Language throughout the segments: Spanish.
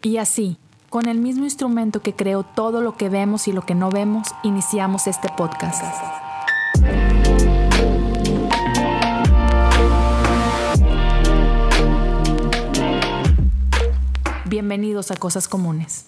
Y así, con el mismo instrumento que creó todo lo que vemos y lo que no vemos, iniciamos este podcast. Bienvenidos a Cosas Comunes.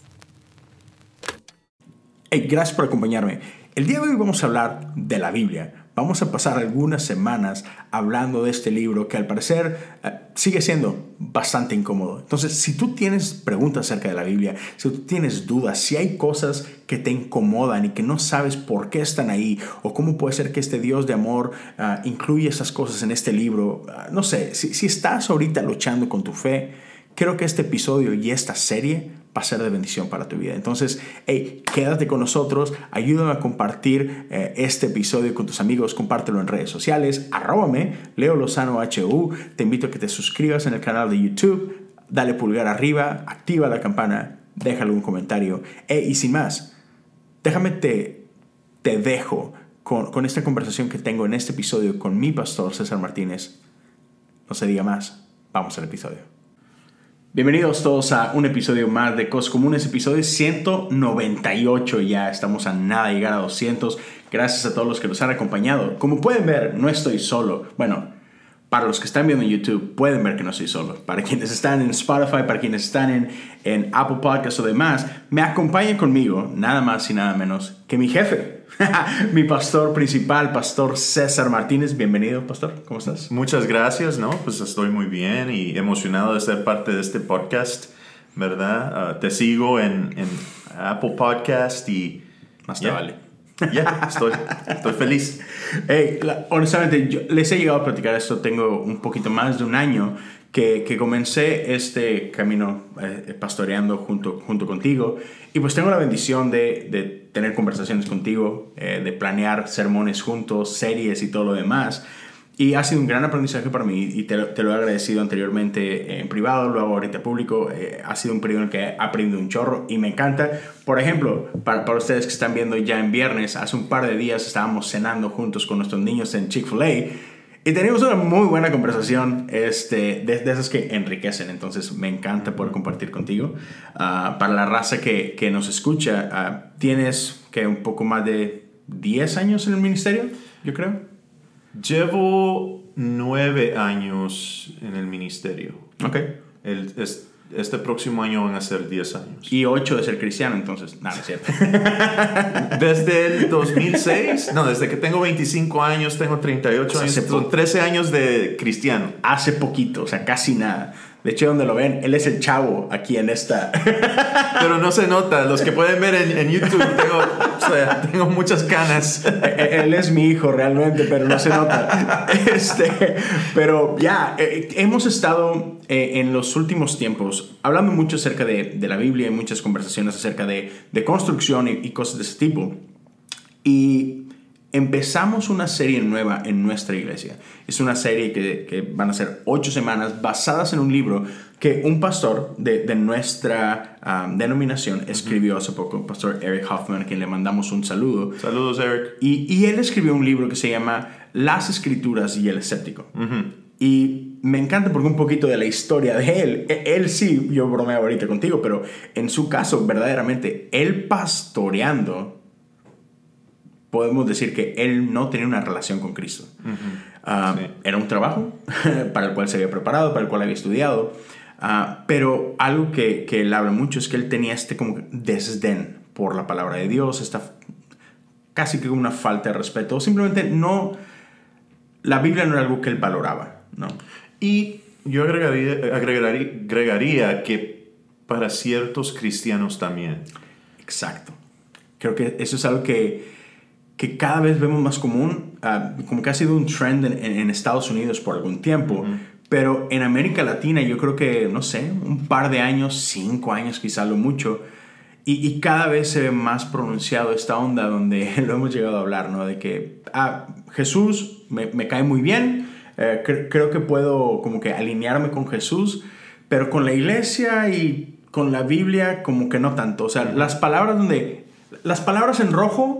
Hey, gracias por acompañarme. El día de hoy vamos a hablar de la Biblia. Vamos a pasar algunas semanas hablando de este libro que al parecer eh, sigue siendo bastante incómodo. Entonces, si tú tienes preguntas acerca de la Biblia, si tú tienes dudas, si hay cosas que te incomodan y que no sabes por qué están ahí o cómo puede ser que este Dios de amor uh, incluye esas cosas en este libro, uh, no sé, si, si estás ahorita luchando con tu fe, creo que este episodio y esta serie va a ser de bendición para tu vida. Entonces, hey, quédate con nosotros, ayúdame a compartir eh, este episodio con tus amigos, compártelo en redes sociales, arróbame, Leo Lozano HU, te invito a que te suscribas en el canal de YouTube, dale pulgar arriba, activa la campana, deja algún comentario, y sin más, déjame te, te dejo con, con esta conversación que tengo en este episodio con mi pastor César Martínez. No se diga más, vamos al episodio. Bienvenidos todos a un episodio más de Cosas Comunes, episodio 198 ya, estamos a nada de llegar a 200, gracias a todos los que nos han acompañado. Como pueden ver, no estoy solo, bueno, para los que están viendo en YouTube, pueden ver que no estoy solo. Para quienes están en Spotify, para quienes están en, en Apple Podcasts o demás, me acompañan conmigo, nada más y nada menos que mi jefe, mi pastor principal, Pastor César Martínez. Bienvenido, Pastor. ¿Cómo estás? Muchas gracias, ¿no? Pues estoy muy bien y emocionado de ser parte de este podcast, ¿verdad? Uh, te sigo en, en, Apple Podcast y... Más te yeah. vale. Ya, estoy, estoy feliz. Hey, la, honestamente, yo les he llegado a platicar esto, tengo un poquito más de un año que, que comencé este camino eh, pastoreando junto, junto contigo y pues tengo la bendición de, de tener conversaciones contigo, eh, de planear sermones juntos, series y todo lo demás. Y ha sido un gran aprendizaje para mí y te, te lo he agradecido anteriormente en privado, luego ahorita público. Eh, ha sido un periodo en el que he aprendido un chorro y me encanta. Por ejemplo, para, para ustedes que están viendo ya en viernes, hace un par de días estábamos cenando juntos con nuestros niños en Chick-fil-A y tenemos una muy buena conversación este, de, de, esas que enriquecen, entonces me encanta poder compartir contigo. Uh, para la raza que, que nos escucha, uh, tienes que un poco más de 10 años en el ministerio, yo creo. Llevo 9 años en el ministerio. Ok. El, es, este próximo año van a ser 10 años. Y 8 de ser cristiano, entonces, nada, es cierto. desde el 2006, no, desde que tengo 25 años, tengo 38 años, son 13 años de cristiano. Hace poquito, o sea, casi nada. De hecho, donde lo ven, él es el chavo aquí en esta. Pero no se nota. Los que pueden ver en, en YouTube, tengo, o sea, tengo muchas canas. él es mi hijo realmente, pero no se nota. Este, pero ya, eh, hemos estado eh, en los últimos tiempos hablando mucho acerca de, de la Biblia y muchas conversaciones acerca de, de construcción y, y cosas de ese tipo. Y empezamos una serie nueva en nuestra iglesia. Es una serie que, que, van a ser ocho semanas basadas en un libro que un pastor de, de nuestra um, denominación escribió hace poco, el pastor Eric Hoffman, a quien le mandamos un saludo. Saludos, Eric. Y, y él escribió un libro que se llama Las Escrituras y el Escéptico. Uh -huh. Y me encanta porque un poquito de la historia de él, él sí, yo bromeo ahorita contigo, pero en su caso, verdaderamente, él pastoreando podemos decir que él no tenía una relación con Cristo. Uh -huh. uh, sí. Era un trabajo para el cual se había preparado, para el cual había estudiado, uh, pero algo que, que, él habla mucho es que él tenía este como desdén por la palabra de Dios, esta casi que una falta de respeto, o simplemente no, la Biblia no era algo que él valoraba, ¿no? Y yo agregaría, agregaría, agregaría que para ciertos cristianos también. Exacto. Creo que eso es algo que que cada vez vemos más común, uh, como que ha sido un trend en, en, Estados Unidos por algún tiempo, uh -huh. pero en América Latina yo creo que, no sé, un par de años, cinco años quizá lo mucho, y, y cada vez se ve más pronunciado esta onda donde lo hemos llegado a hablar, ¿no? De que, ah, Jesús me, me cae muy bien, eh, cre creo que puedo como que alinearme con Jesús, pero con la iglesia y con la Biblia como que no tanto, o sea, uh -huh. las palabras donde, las palabras en rojo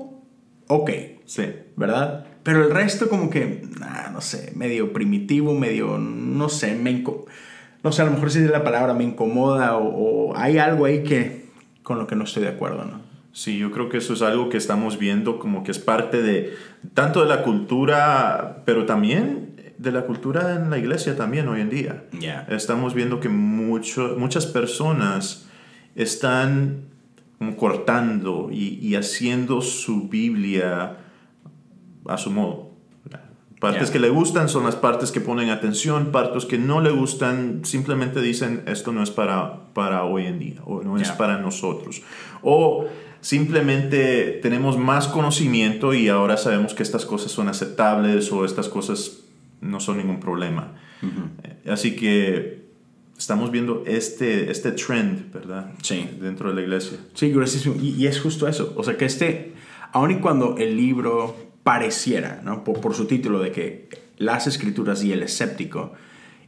ok, sí. ¿verdad? Pero el resto como que, nah, no sé, medio primitivo, medio, no sé, me, no sé, a lo mejor si la palabra me incomoda o, o hay algo ahí que con lo que no estoy de acuerdo, ¿no? Sí, yo creo que eso es algo que estamos viendo como que es parte de tanto de la cultura, pero también de la cultura en la iglesia también hoy en día. Ya. Estamos viendo que mucho, muchas personas están como cortando y, y haciendo su Biblia a su modo. Partes que le gustan son las partes que ponen atención, partes que no le gustan simplemente dicen esto no es para, para hoy en día o no es para nosotros. O simplemente tenemos más conocimiento y ahora sabemos que estas cosas son aceptables o estas cosas no son ningún problema. Así que estamos viendo este, este trend, ¿verdad? Sí. Dentro de la iglesia. Sí, gracias. Y, y es justo eso. O sea, que este, aun y cuando el libro pareciera, ¿no? Por, por su título de que las escrituras y el escéptico,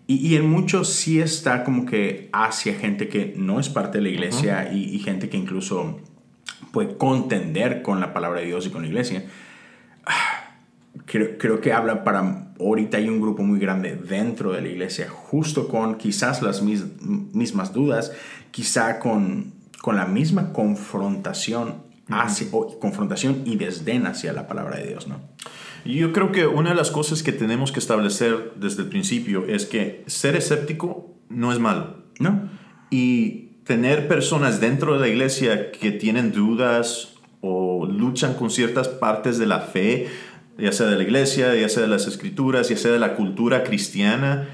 y, y en muchos sí está como que hacia gente que no es parte de la iglesia y, y gente que incluso puede contender con la palabra de Dios y con la iglesia. Ah, Creo, creo que habla para ahorita hay un grupo muy grande dentro de la iglesia, justo con quizás las mis- mismas dudas, quizá con, con la misma confrontación, hacia, o confrontación y desdén hacia la palabra de Dios, ¿no? Yo creo que una de las cosas que tenemos que establecer desde el principio es que ser escéptico no es malo. ¿No? Y tener personas dentro de la iglesia que tienen dudas o luchan con ciertas partes de la fe, ya sea de la iglesia, ya sea de las escrituras, ya sea de la cultura cristiana,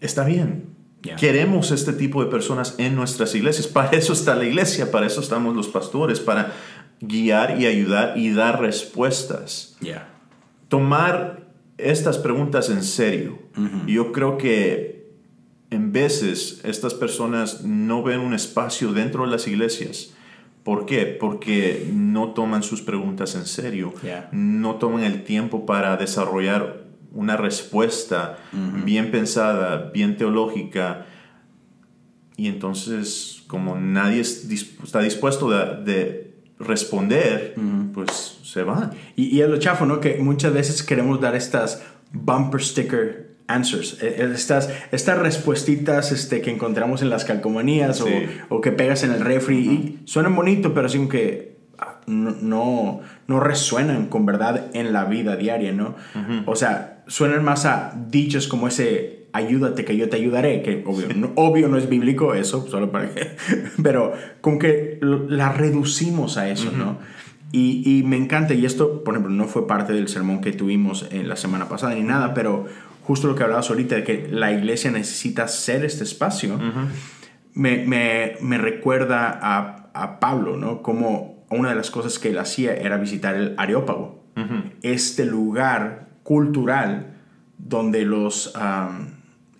está bien. Queremos este tipo de personas en nuestras iglesias. Para eso está la iglesia, para eso estamos los pastores, para guiar y ayudar y dar respuestas tomar estas preguntas en serio. Yo creo que en veces estas personas no ven un espacio dentro de las iglesias. ¿Por qué? Porque no toman sus preguntas en serio. Yeah. No toman el tiempo para desarrollar una respuesta bien pensada, bien teológica. Y entonces, como nadie es está dispuesto de, de responder, pues se van. Y, y es lo chafo, ¿no? Que muchas veces queremos dar estas bumper sticker answers, eh, eh, estas, estas respuestitas este, que encontramos en las calcomanías Sí. o, o que pegas en el refri y suenan bonito, pero así como que ah, no, no, resuenan con verdad en la vida diaria, ¿no? O sea, suenan más a dichos como ese ayúdate que yo te ayudaré, que obvio, no, obvio no es bíblico eso, solo para que... Pero como que la reducimos a eso, ¿no? Y, y me encanta, y esto, por ejemplo, no fue parte del sermón que tuvimos en la semana pasada ni nada, pero justo lo que hablabas ahorita, de que la iglesia necesita ser este espacio, me, me, me recuerda a, a Pablo, ¿no? Como una de las cosas que él hacía era visitar el Areópago, este lugar cultural donde los...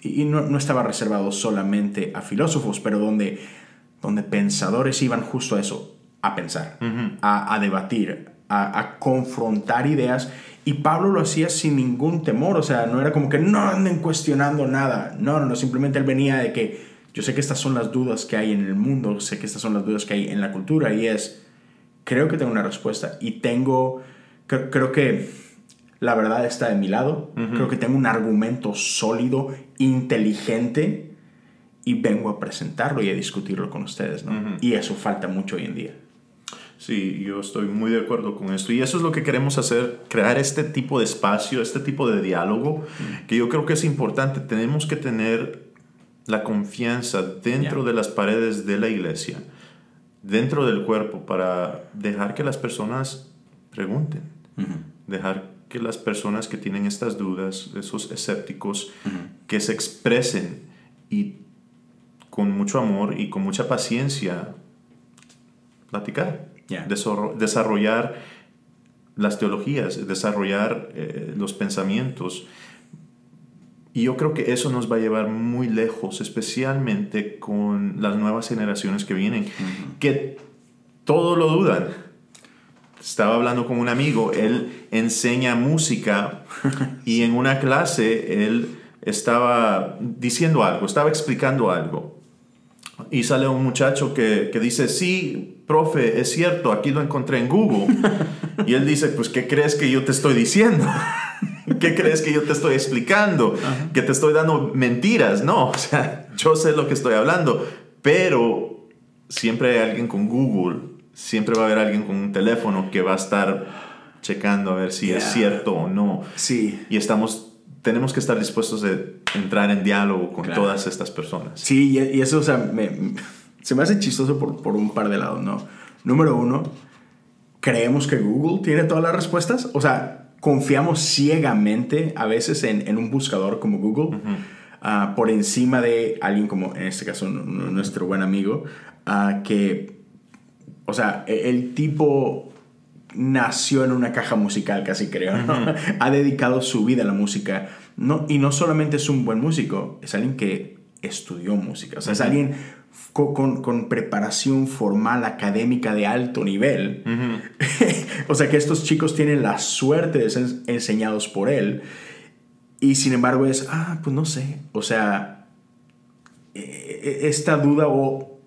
y no, no estaba reservado solamente a filósofos, pero donde, donde pensadores iban justo a eso, a pensar, a, a debatir, a, a confrontar ideas. Y Pablo lo hacía sin ningún temor, o sea, no era como que no anden cuestionando nada, no, no, no, simplemente él venía de que yo sé que estas son las dudas que hay en el mundo, sé que estas son las dudas que hay en la cultura y es, creo que tengo una respuesta y tengo, creo, creo que la verdad está de mi lado, creo que tengo un argumento sólido, inteligente y vengo a presentarlo y a discutirlo con ustedes, ¿no? Y eso falta mucho hoy en día. Sí, yo estoy muy de acuerdo con esto. Y eso es lo que queremos hacer, crear este tipo de espacio, este tipo de diálogo, que yo creo que es importante. Tenemos que tener la confianza dentro de las paredes de la iglesia, dentro del cuerpo, para dejar que las personas pregunten, dejar que las personas que tienen estas dudas, esos escépticos, que se expresen y con mucho amor y con mucha paciencia platicar, Desarrollar las teologías, desarrollar eh, los pensamientos. Y yo creo que eso nos va a llevar muy lejos, especialmente con las nuevas generaciones que vienen, que todo lo dudan. Estaba hablando con un amigo, él enseña música y en una clase él estaba diciendo algo, estaba explicando algo. Y sale un muchacho que, que dice, sí, profe, es cierto, aquí lo encontré en Google. y él dice, pues, ¿qué crees que yo te estoy diciendo? ¿Qué crees que yo te estoy explicando? Que te estoy dando mentiras. No, o sea, yo sé lo que estoy hablando, pero siempre hay alguien con Google, siempre va a haber alguien con un teléfono que va a estar checando a ver si es cierto o no. Sí. Y estamos, tenemos que estar dispuestos a entrar en diálogo con todas estas personas. Sí, y, eso, o sea, me, se me hace chistoso por, por un par de lados, ¿no? Número uno, creemos que Google tiene todas las respuestas. O sea, confiamos ciegamente a veces en, en un buscador como Google. Ah, por encima de alguien como, en este caso, nuestro buen amigo, uh, que, o sea, e, el tipo nació en una caja musical, casi creo, ¿no? ha dedicado su vida a la música. No, y no solamente es un buen músico, es alguien que estudió música, o sea, es alguien con, con, preparación formal académica de alto nivel. o sea que estos chicos tienen la suerte de ser enseñados por él. Y sin embargo es, ah, pues no sé. O sea, e, e, esta duda o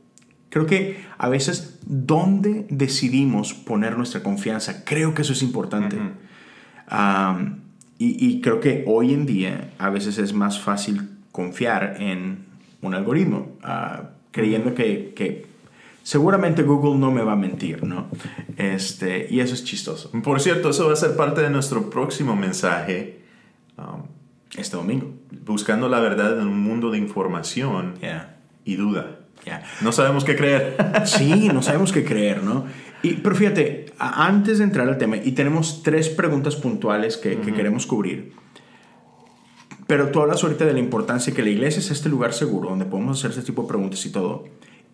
creo que a veces dónde decidimos poner nuestra confianza, creo que eso es importante. y, y creo que hoy en día a veces es más fácil confiar en un algoritmo. Uh, creyendo que, que, seguramente Google no me va a mentir, ¿no? Este, y eso es chistoso. Por cierto, eso va a ser parte de nuestro próximo mensaje. Um, este domingo. Buscando la verdad en un mundo de información y duda. No sabemos qué creer. sí, no sabemos qué creer, ¿no? Y, pero fíjate, antes de entrar al tema, y tenemos tres preguntas puntuales que, que queremos cubrir. Pero tú hablas ahorita de la importancia que la iglesia es este lugar seguro donde podemos hacer este tipo de preguntas y todo.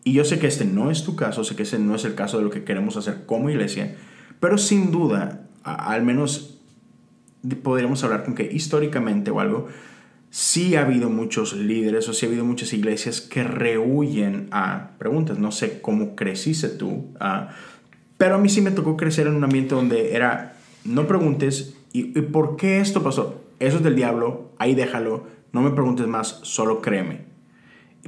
Y yo sé que este no es tu caso, sé que ese no es el caso de lo que queremos hacer como iglesia, pero sin duda, al menos podríamos hablar con que históricamente o algo, sí ha habido muchos líderes o sí ha habido muchas iglesias que rehuyen a preguntas. No sé cómo creciste tú, pero a mí sí me tocó crecer en un ambiente donde era, no preguntes, ¿y, ¿y por qué esto pasó? Eso es del diablo, ahí déjalo, no me preguntes más, solo créeme.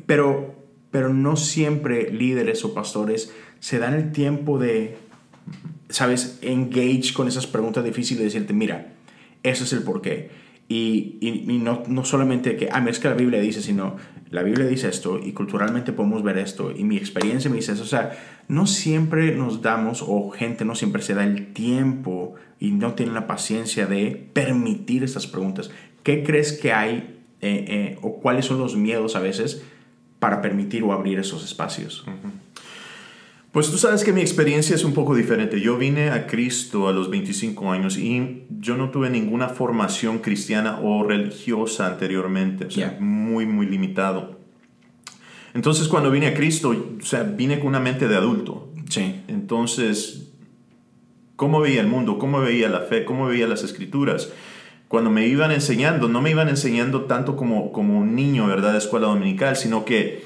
Pero, pero no siempre líderes o pastores se dan el tiempo de, sabes, engage con esas preguntas difíciles de decirte, mira, ese es el porqué. Y, y, no, no, solamente que, ah, es que la Biblia dice, sino la Biblia dice esto y culturalmente podemos ver esto y mi experiencia me dice eso. O sea, no siempre nos damos o gente no siempre se da el tiempo y no tiene la paciencia de permitir estas preguntas. ¿Qué crees que hay eh, eh, o cuáles son los miedos a veces para permitir o abrir esos espacios? Pues tú sabes que mi experiencia es un poco diferente. Yo vine a Cristo a los 25 años y yo no tuve ninguna formación cristiana o religiosa anteriormente, o sea, muy, muy limitado. Entonces cuando vine a Cristo, o sea, vine con una mente de adulto. Sí. Entonces, ¿cómo veía el mundo? ¿Cómo veía la fe? ¿Cómo veía las escrituras? Cuando me iban enseñando, no me iban enseñando tanto como, como un niño, ¿verdad?, de escuela dominical, sino que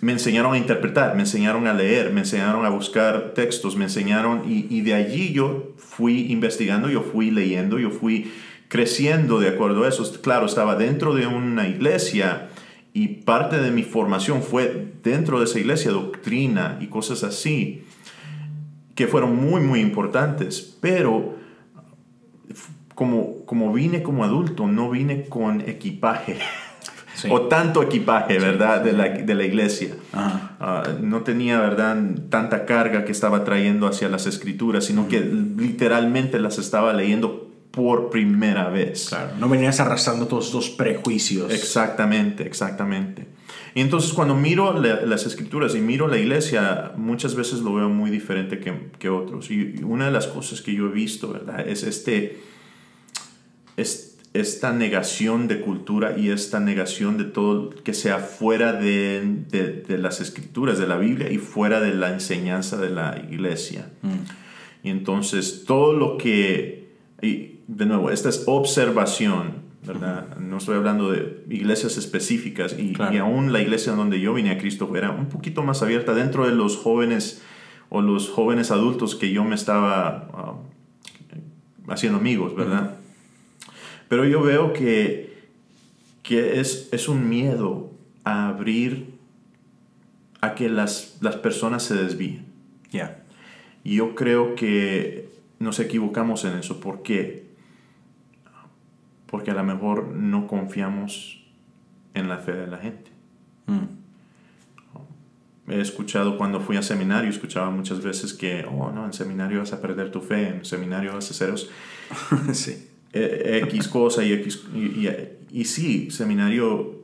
me enseñaron a interpretar, me enseñaron a leer, me enseñaron a buscar textos, me enseñaron y, de allí yo fui investigando, yo fui leyendo, yo fui creciendo de acuerdo a eso. Claro, estaba dentro de una iglesia y parte de mi formación fue dentro de esa iglesia, doctrina y cosas así, que fueron muy, muy importantes, pero como, como vine como adulto, no vine con equipaje. o tanto equipaje, ¿verdad? De la, de la iglesia. Ah, no tenía, ¿verdad? Tanta carga que estaba trayendo hacia las escrituras, sino que literalmente las estaba leyendo por primera vez. Claro, no venías arrastrando todos estos prejuicios. Exactamente, exactamente. Y entonces cuando miro las escrituras y miro la iglesia, muchas veces lo veo muy diferente que, que otros. Y una de las cosas que yo he visto, ¿verdad? Es este, este esta negación de cultura y esta negación de todo que sea fuera de, de, las escrituras, de la Biblia y fuera de la enseñanza de la iglesia. Mm. Y entonces todo lo que, y de nuevo, esta es observación, ¿verdad? No estoy hablando de iglesias específicas y, y, aún la iglesia donde yo vine a Cristo era un poquito más abierta dentro de los jóvenes o los jóvenes adultos que yo me estaba ah, haciendo amigos, ¿verdad? Pero yo veo que, que es, es un miedo a abrir a que las, las personas se desvíen. Ya. Y yo creo que nos equivocamos en eso. ¿Por qué? Porque a lo mejor no confiamos en la fe de la gente. Mm. He escuchado cuando fui a seminario, escuchaba muchas veces que, oh, no, en seminario vas a perder tu fe, en seminario vas a hacer sí. E, X cosa y X. Y, y, sí, seminario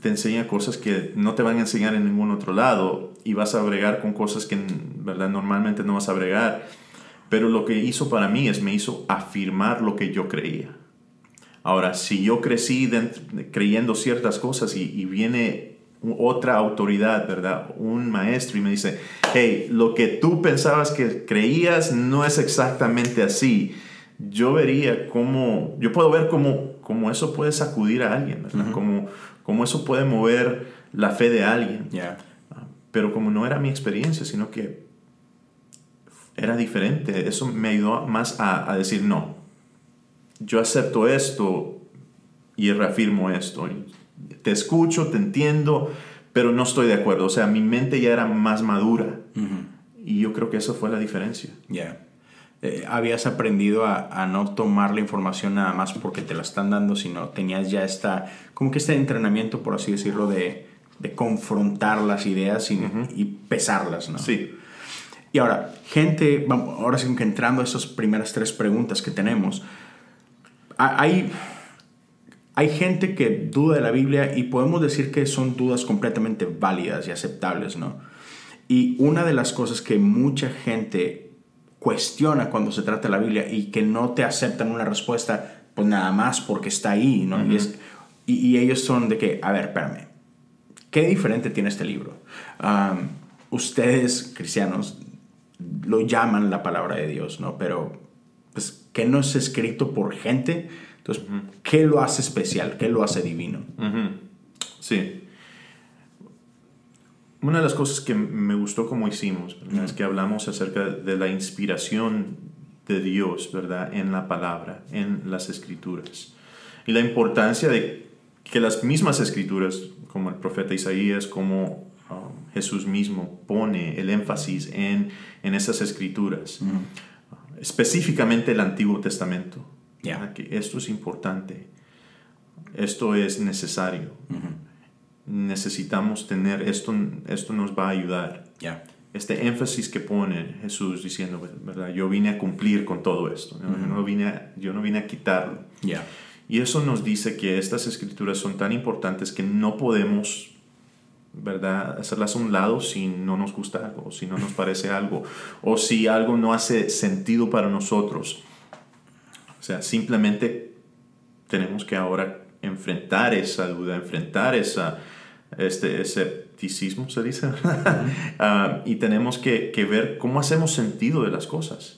te enseña cosas que no te van a enseñar en ningún otro lado y vas a bregar con cosas que ¿verdad? normalmente no vas a bregar. Pero lo que hizo para mí es me hizo afirmar lo que yo creía. Ahora, si yo crecí creyendo ciertas cosas y, y viene otra autoridad, ¿verdad? Un maestro y me dice, hey, lo que tú pensabas que creías no es exactamente así. Yo vería cómo, yo puedo ver cómo, cómo eso puede sacudir a alguien, ¿verdad? cómo, eso puede mover la fe de alguien. Ah, pero como no era mi experiencia, sino que era diferente, eso me ayudó más a, a decir, no, yo acepto esto y reafirmo esto te escucho, te entiendo, pero no estoy de acuerdo. O sea, mi mente ya era más madura. Y yo creo que eso fue la diferencia. Ya. Eh, habías aprendido a, no tomar la información nada más porque te la están dando, sino tenías ya esta, como que este entrenamiento, por así decirlo, de, confrontar las ideas y, y, pesarlas, ¿no? Sí. Y ahora, gente, vamos, ahora sí que entrando a esas primeras tres preguntas que tenemos, hay hay gente que duda de la Biblia y podemos decir que son dudas completamente válidas y aceptables, ¿no? Y una de las cosas que mucha gente cuestiona cuando se trata de la Biblia y que no te aceptan una respuesta, pues nada más porque está ahí, ¿no? y, ellos son de que, a ver, espérame, ¿qué diferente tiene este libro? ustedes, cristianos, lo llaman la palabra de Dios, ¿no? Pero, pues, ¿qué no es escrito por gente? Entonces, ¿qué lo hace especial? ¿Qué lo hace divino? Sí. Una de las cosas que me gustó como hicimos es que hablamos acerca de la inspiración de Dios, ¿verdad? En la palabra, en las escrituras. Y la importancia de que las mismas escrituras, como el profeta Isaías, como um, Jesús mismo, pone el énfasis en, en esas escrituras. Específicamente el Antiguo Testamento que esto es importante, esto es necesario. Necesitamos tener esto, esto nos va a ayudar. Este énfasis que pone Jesús diciendo, ¿verdad? Yo vine a cumplir con todo esto, yo, no vine yo no vine a quitarlo. Y eso nos dice que estas escrituras son tan importantes que no podemos ¿verdad? Hacerlas a un lado si no nos gusta algo, si no nos parece algo, o si algo no hace sentido para nosotros. O sea, simplemente tenemos que ahora enfrentar esa duda, enfrentar esa, este escepticismo, se dice, ah, y tenemos que, ver cómo hacemos sentido de las cosas.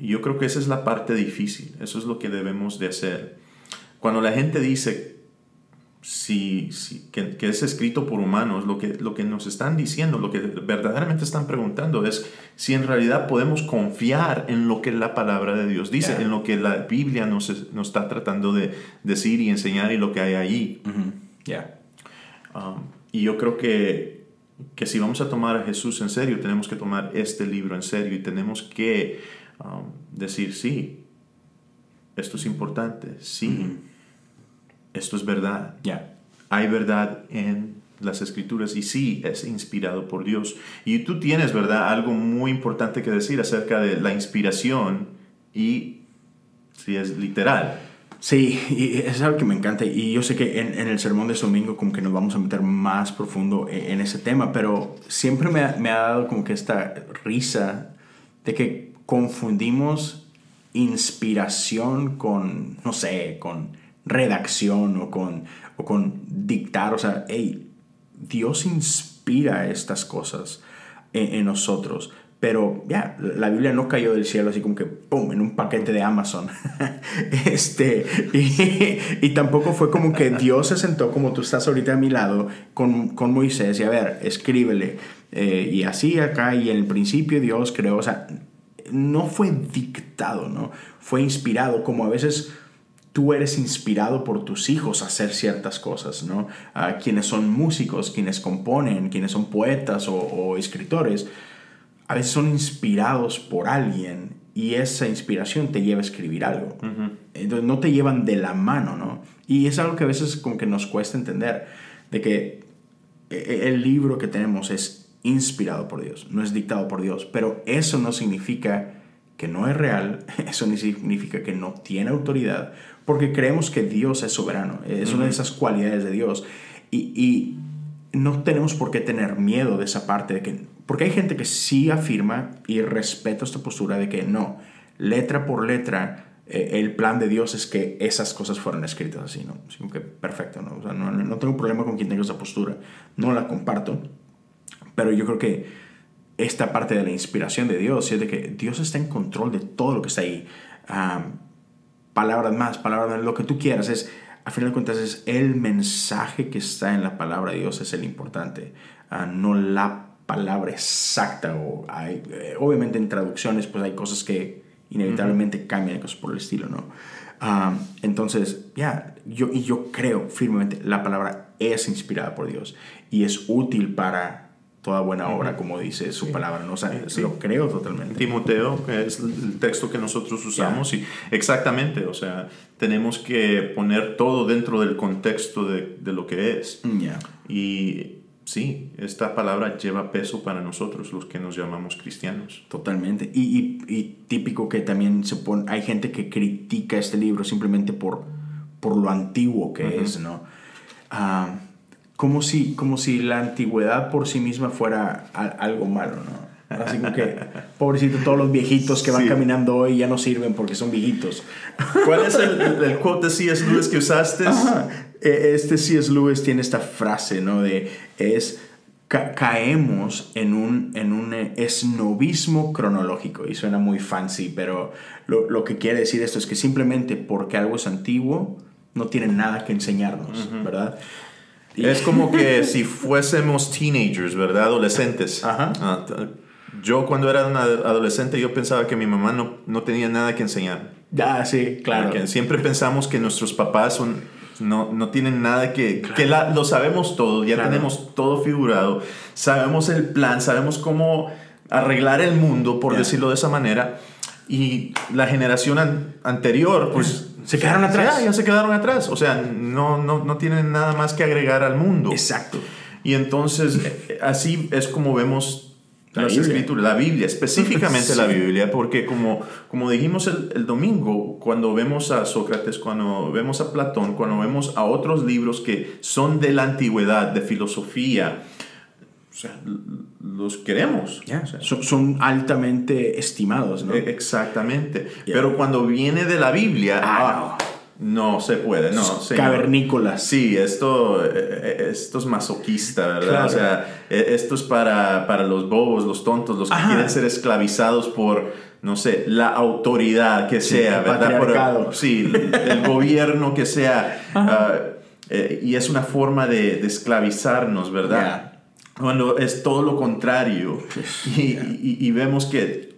Yo creo que esa es la parte difícil, eso es lo que debemos de hacer. Cuando la gente dice si, que, es escrito por humanos, lo que, lo que nos están diciendo, lo que verdaderamente están preguntando es si en realidad podemos confiar en lo que la palabra de Dios dice, en lo que la Biblia nos, nos, está tratando de decir y enseñar y lo que hay allí. ya. Um, y yo creo que, que si vamos a tomar a Jesús en serio, tenemos que tomar este libro en serio y tenemos que um, decir, sí, esto es importante, sí esto es verdad. Ya. Hay verdad en las escrituras y sí es inspirado por Dios. Y tú tienes, ¿verdad? Algo muy importante que decir acerca de la inspiración y si es literal. Sí, y es algo que me encanta y yo sé que en, el sermón de domingo como que nos vamos a meter más profundo en, ese tema, pero siempre me ha, me ha dado como que esta risa de que confundimos inspiración con, no sé, con redacción o con, o con dictar. O sea, hey, Dios inspira estas cosas en, nosotros. Pero ya, la Biblia no cayó del cielo así como que, ¡pum!, en un paquete de Amazon. este, y, tampoco fue como que Dios se sentó como tú estás ahorita a mi lado con, con Moisés y a ver, escríbele. Eh, y así acá, y en el principio Dios creó, o sea, no fue dictado, ¿no? Fue inspirado, como a veces tú eres inspirado por tus hijos a hacer ciertas cosas, ¿no? A quienes son músicos, quienes componen, quienes son poetas o, escritores, a veces son inspirados por alguien y esa inspiración te lleva a escribir algo. Entonces no te llevan de la mano, ¿no? Y es algo que a veces como que nos cuesta entender, de que e-, el libro que tenemos es inspirado por Dios, no es dictado por Dios, pero eso no significa que no es real, eso ni significa que no tiene autoridad, porque creemos que Dios es soberano, es una de esas cualidades de Dios. Y, y, no tenemos por qué tener miedo de esa parte, de que, porque hay gente que sí afirma y respeta esta postura de que no, letra por letra, eh, el plan de Dios es que esas cosas fueran escritas así, ¿no? Así que perfecto, ¿no? O sea, no, no tengo problema con quien tenga esa postura, no la comparto, pero yo creo que esta parte de la inspiración de Dios es de que Dios está en control de todo lo que está ahí. palabras más, palabras lo que tú quieras, es a final de cuentas es el mensaje que está en la palabra de Dios es el importante, ah, no la palabra exacta. O hay, eh, obviamente en traducciones pues hay cosas que inevitablemente cambian, cosas por el estilo, ¿no? Entonces, ya, yo, y yo creo firmemente, la palabra es inspirada por Dios y es útil para toda buena obra, como dice su palabra. ¿no? O sea, lo creo totalmente. Timoteo, que es el texto que nosotros usamos, y exactamente, o sea, tenemos que poner todo dentro del contexto de, de lo que es. Mm, y sí, esta palabra lleva peso para nosotros, los que nos llamamos cristianos. Totalmente. Y, y, típico que también se pone, hay gente que critica este libro simplemente por, por lo antiguo que es, ¿no? Ah, como si, como si la antigüedad por sí misma fuera algo malo, ¿no? Así como que, pobrecito, todos los viejitos que van caminando hoy ya no sirven porque son viejitos. ¿Cuál es el, el quote de C.S. Lewis que usaste? E, este C.S. Lewis tiene esta frase, ¿no? De, es, caemos en un, en un esnovismo cronológico. Y suena muy fancy, pero lo, lo, que quiere decir esto es que simplemente porque algo es antiguo, no tiene nada que enseñarnos, ¿verdad? Es como que si fuésemos teenagers, ¿verdad? Adolescentes. Ajá. Ah, yo cuando era un adolescente yo pensaba que mi mamá no, no tenía nada que enseñar. Ah, sí, claro. Porque siempre pensamos que nuestros papás son, no, no tienen nada que... Que lo sabemos todo, ya tenemos todo figurado, sabemos el plan, sabemos cómo arreglar el mundo, por decirlo de esa manera. Y la generación anterior, pues se quedaron atrás. Ya, ya se quedaron atrás. O sea, no, no, no tienen nada más que agregar al mundo. Exacto. Y entonces, eh, así es como vemos la las escrituras, la Biblia, específicamente la Biblia, porque como, como dijimos el, el, domingo, cuando vemos a Sócrates, cuando vemos a Platón, cuando vemos a otros libros que son de la antigüedad, de filosofía, o sea, los queremos. son, altamente estimados, ¿no? E, exactamente. Pero cuando viene de la Biblia, ah, no. se puede, no. Cavernícolas. Sí, esto, e, e, esto es masoquista, ¿verdad? O sea, esto es para, para los bobos, los tontos, los que quieren ser esclavizados por, no sé, la autoridad que sea, ¿verdad? Por, sí, el gobierno que sea. Ah, eh, y es una forma de, esclavizarnos, ¿verdad? Cuando es todo lo contrario y, vemos que,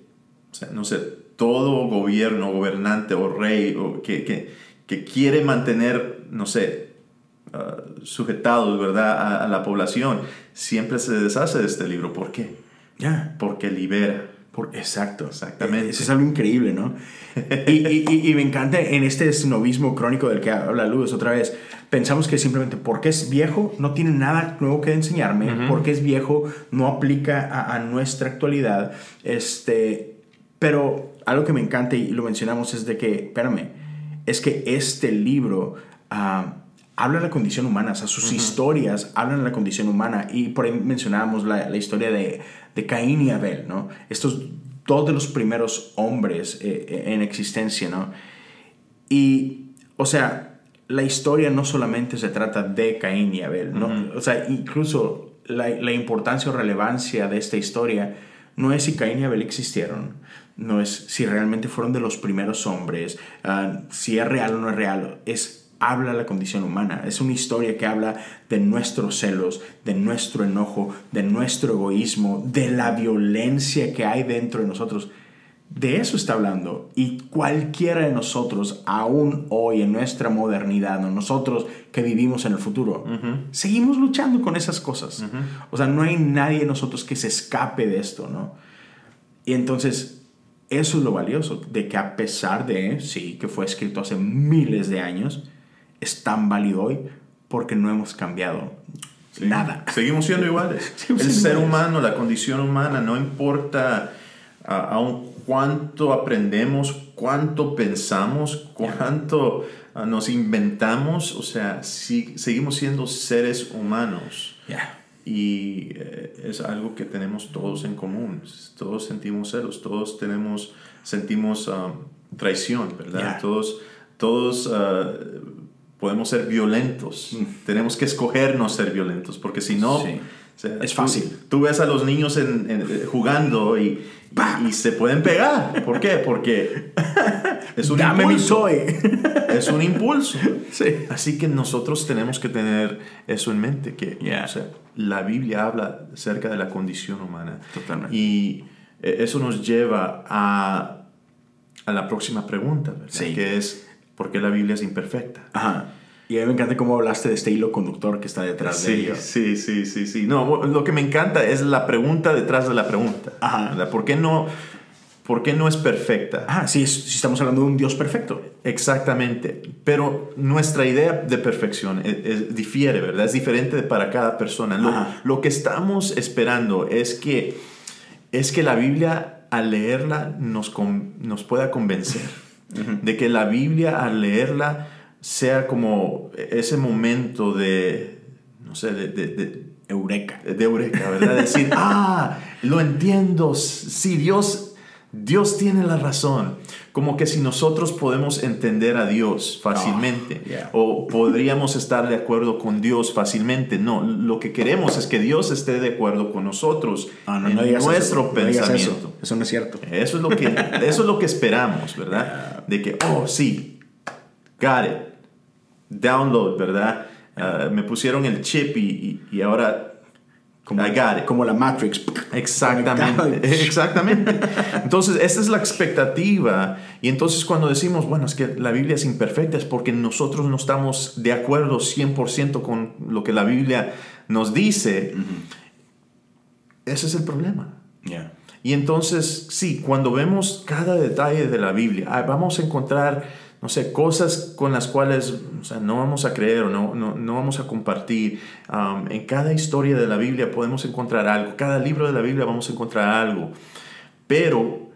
no sé, todo gobierno, gobernante o rey o que, que, quiere mantener, no sé, uh, sujetados, ¿verdad?, a, la población, siempre se deshace de este libro. ¿Por qué? Ya. Porque libera. Por, exacto, exactamente. Eso es algo increíble, ¿no? y, y, me encanta en este esnovismo crónico del que habla Luz otra vez. Pensamos que simplemente porque es viejo no tiene nada nuevo que enseñarme, porque es viejo no aplica a, nuestra actualidad. Este, pero algo que me encanta y lo mencionamos es de que, espérame, es que este libro ah, habla de la condición humana, o sea, sus historias hablan de la condición humana. Y por ahí mencionábamos la, la historia de de Caín y Abel, ¿no? Estos dos de los primeros hombres eh, eh, en existencia, ¿no? Y, o sea, la historia no solamente se trata de Caín y Abel, ¿no? O sea, incluso la, la, importancia o relevancia de esta historia no es si Caín y Abel existieron, no es si realmente fueron de los primeros hombres, ah, si es real o no es real, es habla la condición humana. Es una historia que habla de nuestros celos, de nuestro enojo, de nuestro egoísmo, de la violencia que hay dentro de nosotros. De eso está hablando. Y cualquiera de nosotros, aún hoy en nuestra modernidad, nosotros que vivimos en el futuro, seguimos luchando con esas cosas. O sea, no hay nadie de nosotros que se escape de esto, ¿no? Y entonces, eso es lo valioso, de que a pesar de, sí, que fue escrito hace miles de años, es tan válido hoy porque no hemos cambiado nada. Seguimos siendo iguales. el ser humano, la condición humana, no importa aún cuánto aprendemos, cuánto pensamos, cuánto ah, nos inventamos, o sea, seguimos siendo seres humanos. Y eh, es algo que tenemos todos en común. Todos sentimos celos, todos tenemos, sentimos ah, traición, ¿verdad? Todos, todos ah, podemos ser violentos. Mm. Tenemos que escogernos ser violentos, porque si no... es fácil. Tú, ves a los niños en, eh, jugando y, y, se pueden pegar. ¿Por qué? Porque es un impulso. es un impulso. Sí. Así que nosotros tenemos que tener eso en mente, que la Biblia habla acerca de la condición humana. Totalmente. Y eh, eso nos lleva a, a la próxima pregunta, ¿verdad? Que es, ¿por qué la Biblia es imperfecta? Ajá. Y a mí me encanta cómo hablaste de este hilo conductor que está detrás de ello. Sí, sí, sí, sí. No, lo que me encanta es la pregunta detrás de la pregunta. Ajá. ¿Por qué no, por qué no es perfecta? Ah, sí, si estamos hablando de un Dios perfecto. Exactamente. Pero nuestra idea de perfección es, difiere, ¿verdad? Es diferente para cada persona. Lo, lo, que estamos esperando es que, es que la Biblia, al leerla, nos, nos pueda convencer. De que la Biblia, al leerla, sea como ese momento de, no sé, de, de, eureka. De eureka, ¿verdad? Decir, ah, lo entiendo, sí, Dios, Dios tiene la razón. Como que si nosotros podemos entender a Dios fácilmente o podríamos estar de acuerdo con Dios fácilmente. No, lo que queremos es que Dios esté de acuerdo con nosotros ah, en nuestro pensamiento. eso. no es cierto. Eso es lo que, eso es lo que esperamos, ¿verdad? De que, oh, sí, got it download, ¿verdad? Ah, me pusieron el chip y, y, ahora como, como la Matrix. Exactamente, exactamente. Entonces, esta es la expectativa. Y entonces cuando decimos, bueno, es que la Biblia es imperfecta, es porque nosotros no estamos de acuerdo 100% con lo que la Biblia nos dice. Ese es el problema. Y entonces, sí, cuando vemos cada detalle de la Biblia, ah, vamos a encontrar no sé, cosas con las cuales no vamos a creer o no, no, vamos a compartir. en cada historia de la Biblia podemos encontrar algo, cada libro de la Biblia vamos a encontrar algo. Pero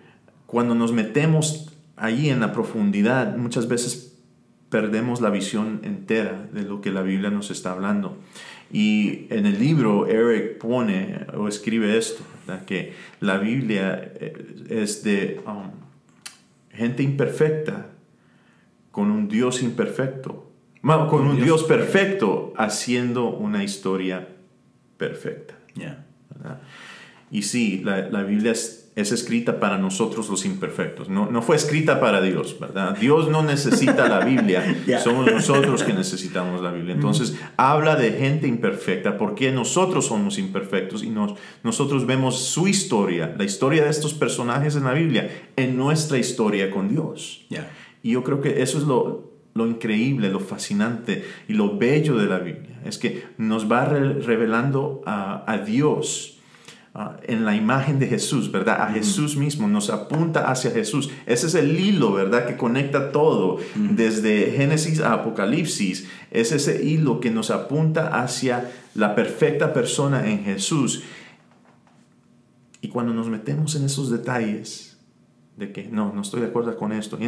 cuando nos metemos allí en la profundidad, muchas veces perdemos la visión entera de lo que la Biblia nos está hablando. Y en el libro Eric pone o escribe esto, que la Biblia eh, es de gente imperfecta con un Dios imperfecto, con un, Dios, perfecto haciendo una historia perfecta. Y sí, la, Biblia es, escrita para nosotros los imperfectos, no, no, fue escrita para Dios, ¿verdad? Dios no necesita la Biblia, somos nosotros que necesitamos la Biblia. Entonces, habla de gente imperfecta porque nosotros somos imperfectos y nos, nosotros vemos su historia, la historia de estos personajes en la Biblia, en nuestra historia con Dios. Y yo creo que eso es lo, lo increíble, lo fascinante y lo bello de la Biblia. Es que nos va revelando a, a Dios. en la imagen de Jesús, ¿verdad? A Jesús mismo, nos apunta hacia Jesús. Ese es el hilo, ¿verdad? Que conecta todo, desde Génesis a Apocalipsis. Es ese hilo que nos apunta hacia la perfecta persona en Jesús. Y cuando nos metemos en esos detalles, de que no, no estoy de acuerdo con esto.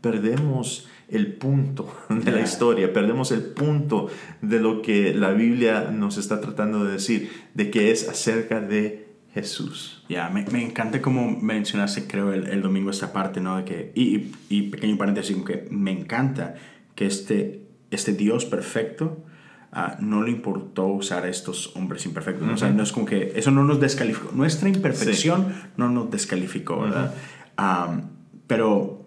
Perdemos el punto de la historia, perdemos el punto de lo que la Biblia nos está tratando de decir, de que es acerca de Jesús. Ya, me, me, encanta como mencionaste, creo, el, el, domingo esta parte, ¿no? De que, y, y, pequeño paréntesis, que me encanta que este, este Dios perfecto uh, no le importó usar a estos hombres imperfectos. ¿no? O sea, no es como que eso no nos descalificó. Nuestra imperfección no nos descalificó, ¿verdad? pero,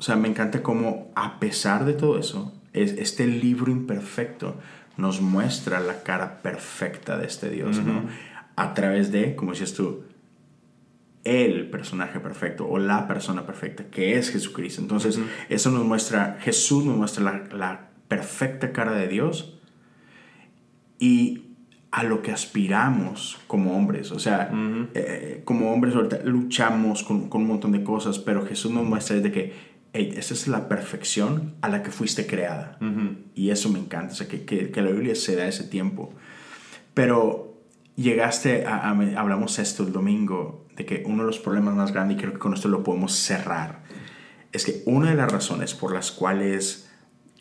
o sea, me encanta cómo a pesar de todo eso, es, este libro imperfecto nos muestra la cara perfecta de este Dios, ¿no? A través de, como decías tú, el personaje perfecto o la persona perfecta, que es Jesucristo. Entonces, eso nos muestra, Jesús nos muestra la, la perfecta cara de Dios y a lo que aspiramos como hombres. O sea, eh, como hombres ahorita luchamos con, con, un montón de cosas, pero Jesús nos muestra de que esa es la perfección a la que fuiste creada. Y eso me encanta, o sea, que, que, que, la Biblia se da ese tiempo. Pero llegaste a, hablamos esto el domingo, de que uno de los problemas más grandes, y creo que con esto lo podemos cerrar, es que una de las razones por las cuales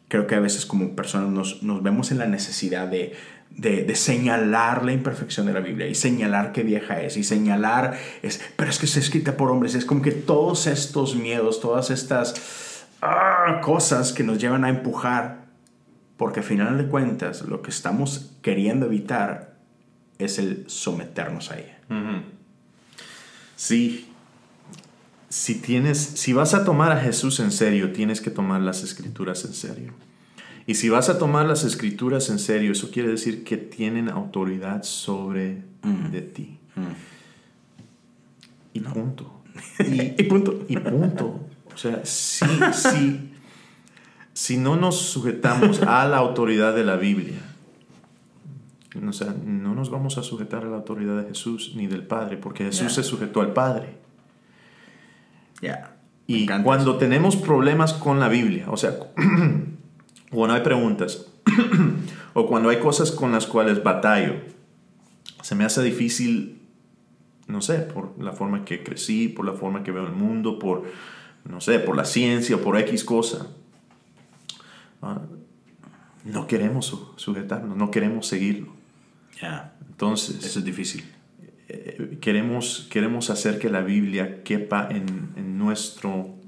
creo que a veces como personas nos, nos vemos en la necesidad de, de, señalar la imperfección de la Biblia y señalar qué vieja es y señalar, es, pero es que está escrita por hombres, es como que todos estos miedos, todas estas ah, cosas que nos llevan a empujar, porque al final de cuentas lo que estamos queriendo evitar es el someternos a ella. Sí, si tienes, si vas a tomar a Jesús en serio, tienes que tomar las escrituras en serio. Y si vas a tomar las escrituras en serio, eso quiere decir que tienen autoridad sobre mm. de ti. Mm. Y punto. Y, punto. Y punto. O sea, si, si, si no nos sujetamos a la autoridad de la Biblia, o sea, no nos vamos a sujetar a la autoridad de Jesús ni del Padre, porque Jesús se sujetó al Padre. Ya. Y cuando tenemos problemas con la Biblia, o sea, cuando hay preguntas o cuando hay cosas con las cuales batallo, se me hace difícil, no sé, por la forma que crecí, por la forma que veo el mundo, por, no sé, por la ciencia, por X cosa. Ah, no queremos sujetarnos, no queremos seguirlo. Ya. Entonces. Eso es difícil. Eh, queremos, queremos hacer que la Biblia quepa en, en nuestro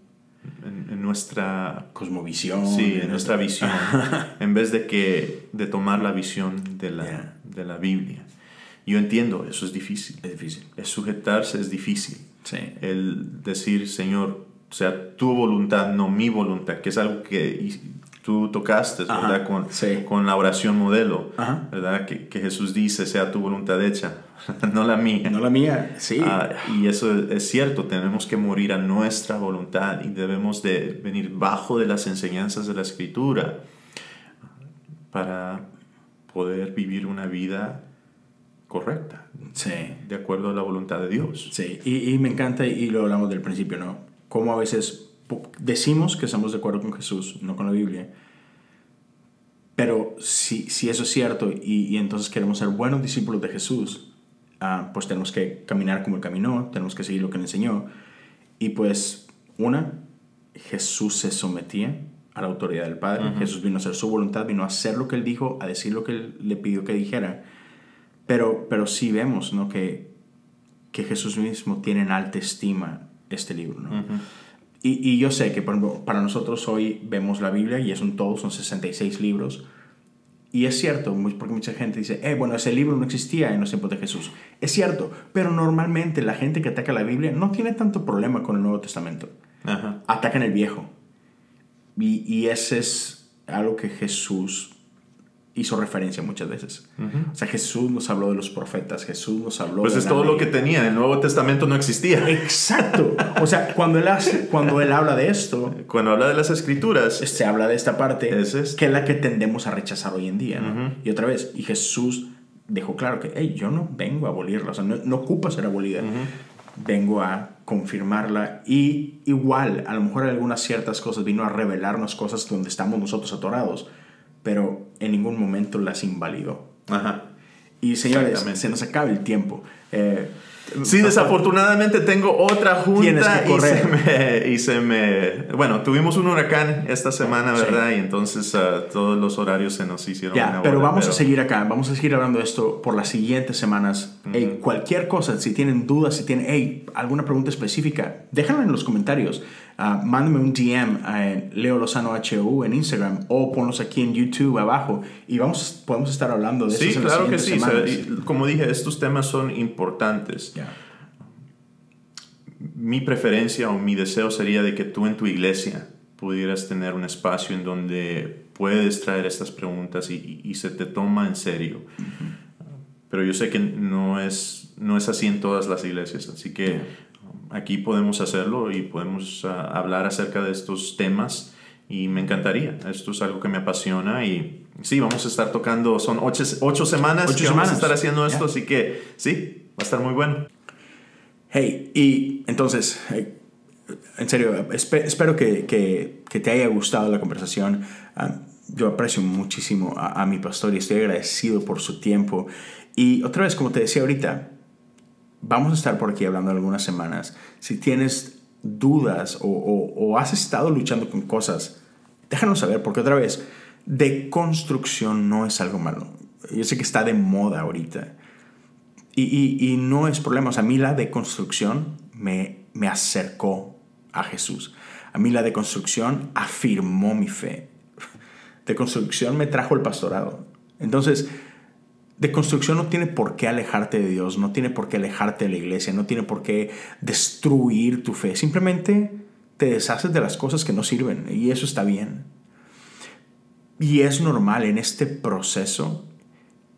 en, nuestra cosmovisión. Sí, en nuestra visión, en vez de, que, de tomar la visión de la, de la Biblia. Yo entiendo, eso es difícil. Es difícil. Es sujetarse es difícil. Sí. El decir, Señor, sea tu voluntad, no mi voluntad, que es algo que tú tocaste, ¿verdad? Con, con la oración modelo, ¿verdad? Que, que, Jesús dice, sea tu voluntad hecha, no la mía. No la mía, sí. Ah, y eso es, cierto, tenemos que morir a nuestra voluntad y debemos de venir bajo de las enseñanzas de la Escritura para poder vivir una vida correcta. Sí. De acuerdo a la voluntad de Dios. Sí, y, y me encanta, y lo hablamos del principio, ¿no? Cómo a veces decimos que estamos de acuerdo con Jesús, no con la Biblia. Pero si, si eso es cierto y, y entonces queremos ser buenos discípulos de Jesús, Ah, pues tenemos que caminar como Él caminó, tenemos que seguir lo que Él enseñó. Y pues, una, Jesús se sometía a la autoridad del Padre. Jesús vino a hacer su voluntad, vino a hacer lo que Él dijo, a decir lo que Él le pidió que dijera. Pero, pero sí vemos ¿no? que, que Jesús mismo tiene en alta estima este libro. ¿no? Y, y, yo sé que para nosotros hoy vemos la Biblia y es un todo, son 66 libros y es cierto, porque mucha gente dice, eh, bueno, ese libro no existía en los tiempos de Jesús. Es cierto, pero normalmente la gente que ataca la Biblia no tiene tanto problema con el Nuevo Testamento. Atacan el Viejo. Y, y ese es algo que Jesús hizo referencia muchas veces. O sea, Jesús nos habló de los profetas, Jesús nos habló... Pues es todo lo que tenía, el Nuevo Testamento no existía. Exacto. O sea, cuando él, hace, cuando él habla de esto... Cuando habla de las escrituras... Se habla de esta parte que es la que tendemos a rechazar hoy en día. Y otra vez, y Jesús dejó claro que, hey, yo no vengo a abolirla, o sea, no, no ocupa ser abolida. Vengo a confirmarla y igual, a lo mejor algunas ciertas cosas vino a revelarnos cosas donde estamos nosotros atorados pero en ningún momento las invalidó. Ajá. Y señores, se nos acaba el tiempo. Eh, sí, desafortunadamente tengo otra junta que correr. Y, se me, Bueno, tuvimos un huracán esta semana, ¿verdad? Y entonces uh, todos los horarios se nos hicieron. Ya, pero vamos a seguir acá, vamos a seguir hablando de esto por las siguientes semanas. cualquier cosa, si tienen dudas, si tienen hey, alguna pregunta específica, déjenla en los comentarios. Uh, mándame un DM a Leo Lozano HU en Instagram o ponlos aquí en YouTube abajo y vamos, podemos estar hablando de eso. Sí, claro que sí. como dije, estos temas son importantes. Mi preferencia o mi deseo sería de que tú en tu iglesia pudieras tener un espacio en donde puedes traer estas preguntas y, se te toma en serio. Pero yo sé que no es, no es así en todas las iglesias, así que aquí podemos hacerlo y podemos ah, hablar acerca de estos temas y me encantaría. Esto es algo que me apasiona y sí, vamos a estar tocando, son ocho, ocho semanas Ocho que vamos a semanas. estar haciendo esto, Ya. así que sí, va a estar muy bueno. Hey, y entonces, en serio, espe- espero que, que- que te haya gustado la conversación. Ah, yo aprecio muchísimo a, a mi pastor y estoy agradecido por su tiempo. Y otra vez, como te decía ahorita, vamos a estar por aquí hablando algunas semanas. Si tienes dudas o, has estado luchando con cosas, déjanos saber, porque otra vez, de construcción no es algo malo. Yo sé que está de moda ahorita. Y, y- no es problema. A mí la deconstrucción me, me acercó a Jesús. A mí la deconstrucción afirmó mi fe. Deconstrucción me trajo el pastorado. Entonces, deconstrucción no tiene por qué alejarte de Dios, no tiene por qué alejarte de la iglesia, no tiene por qué destruir tu fe. Simplemente te deshaces de las cosas que no sirven y eso está bien. Y es normal en este proceso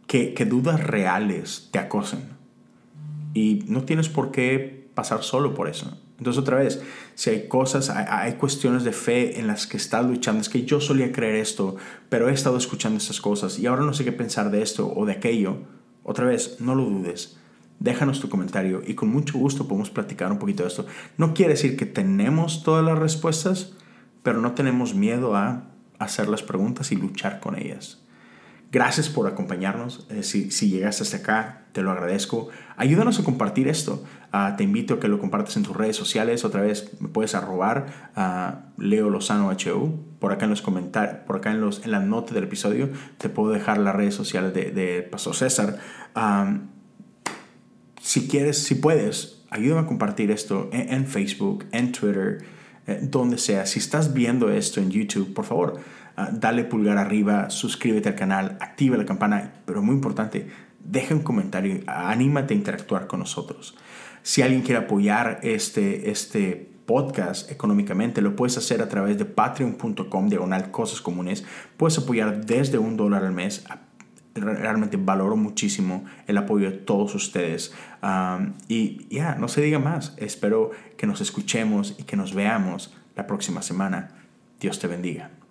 que, que dudas reales te acosen. Y no tienes por qué pasar solo por eso. Entonces otra vez, si hay cosas, hay, cuestiones de fe en las que estás luchando, es que yo solía creer esto, pero he estado escuchando estas cosas y ahora no sé qué pensar de esto o de aquello, otra vez, no lo dudes. Déjanos tu comentario y con mucho gusto podemos platicar un poquito de esto. No quiere decir que tenemos todas las respuestas, pero no tenemos miedo a hacer las preguntas y luchar con ellas. Gracias por acompañarnos. Eh, si, si llegaste hasta acá, te lo agradezco. Ayúdanos a compartir esto. Ah, te invito a que lo compartas en tus redes sociales. Otra vez me puedes arrobar Leo Lozano HU. Por acá en los comentarios, por acá en, los, en la nota del episodio, te puedo dejar las redes sociales de, de Pastor César. Si quieres, si puedes, ayúdame a compartir esto en, en Facebook, en Twitter, eh, donde sea. Si estás viendo esto en YouTube, por favor, ah, dale pulgar arriba, suscríbete al canal, activa la campana, pero muy importante, deja un comentario, anímate a interactuar con nosotros. Si alguien quiere apoyar este, este podcast económicamente, lo puedes hacer a través de patreon.com, diagonal cosas comunes. Puedes apoyar desde un dólar al mes realmente valoro muchísimo el apoyo de todos ustedes. Y ya, no se diga más. Espero que nos escuchemos y que nos veamos la próxima semana. Dios te bendiga.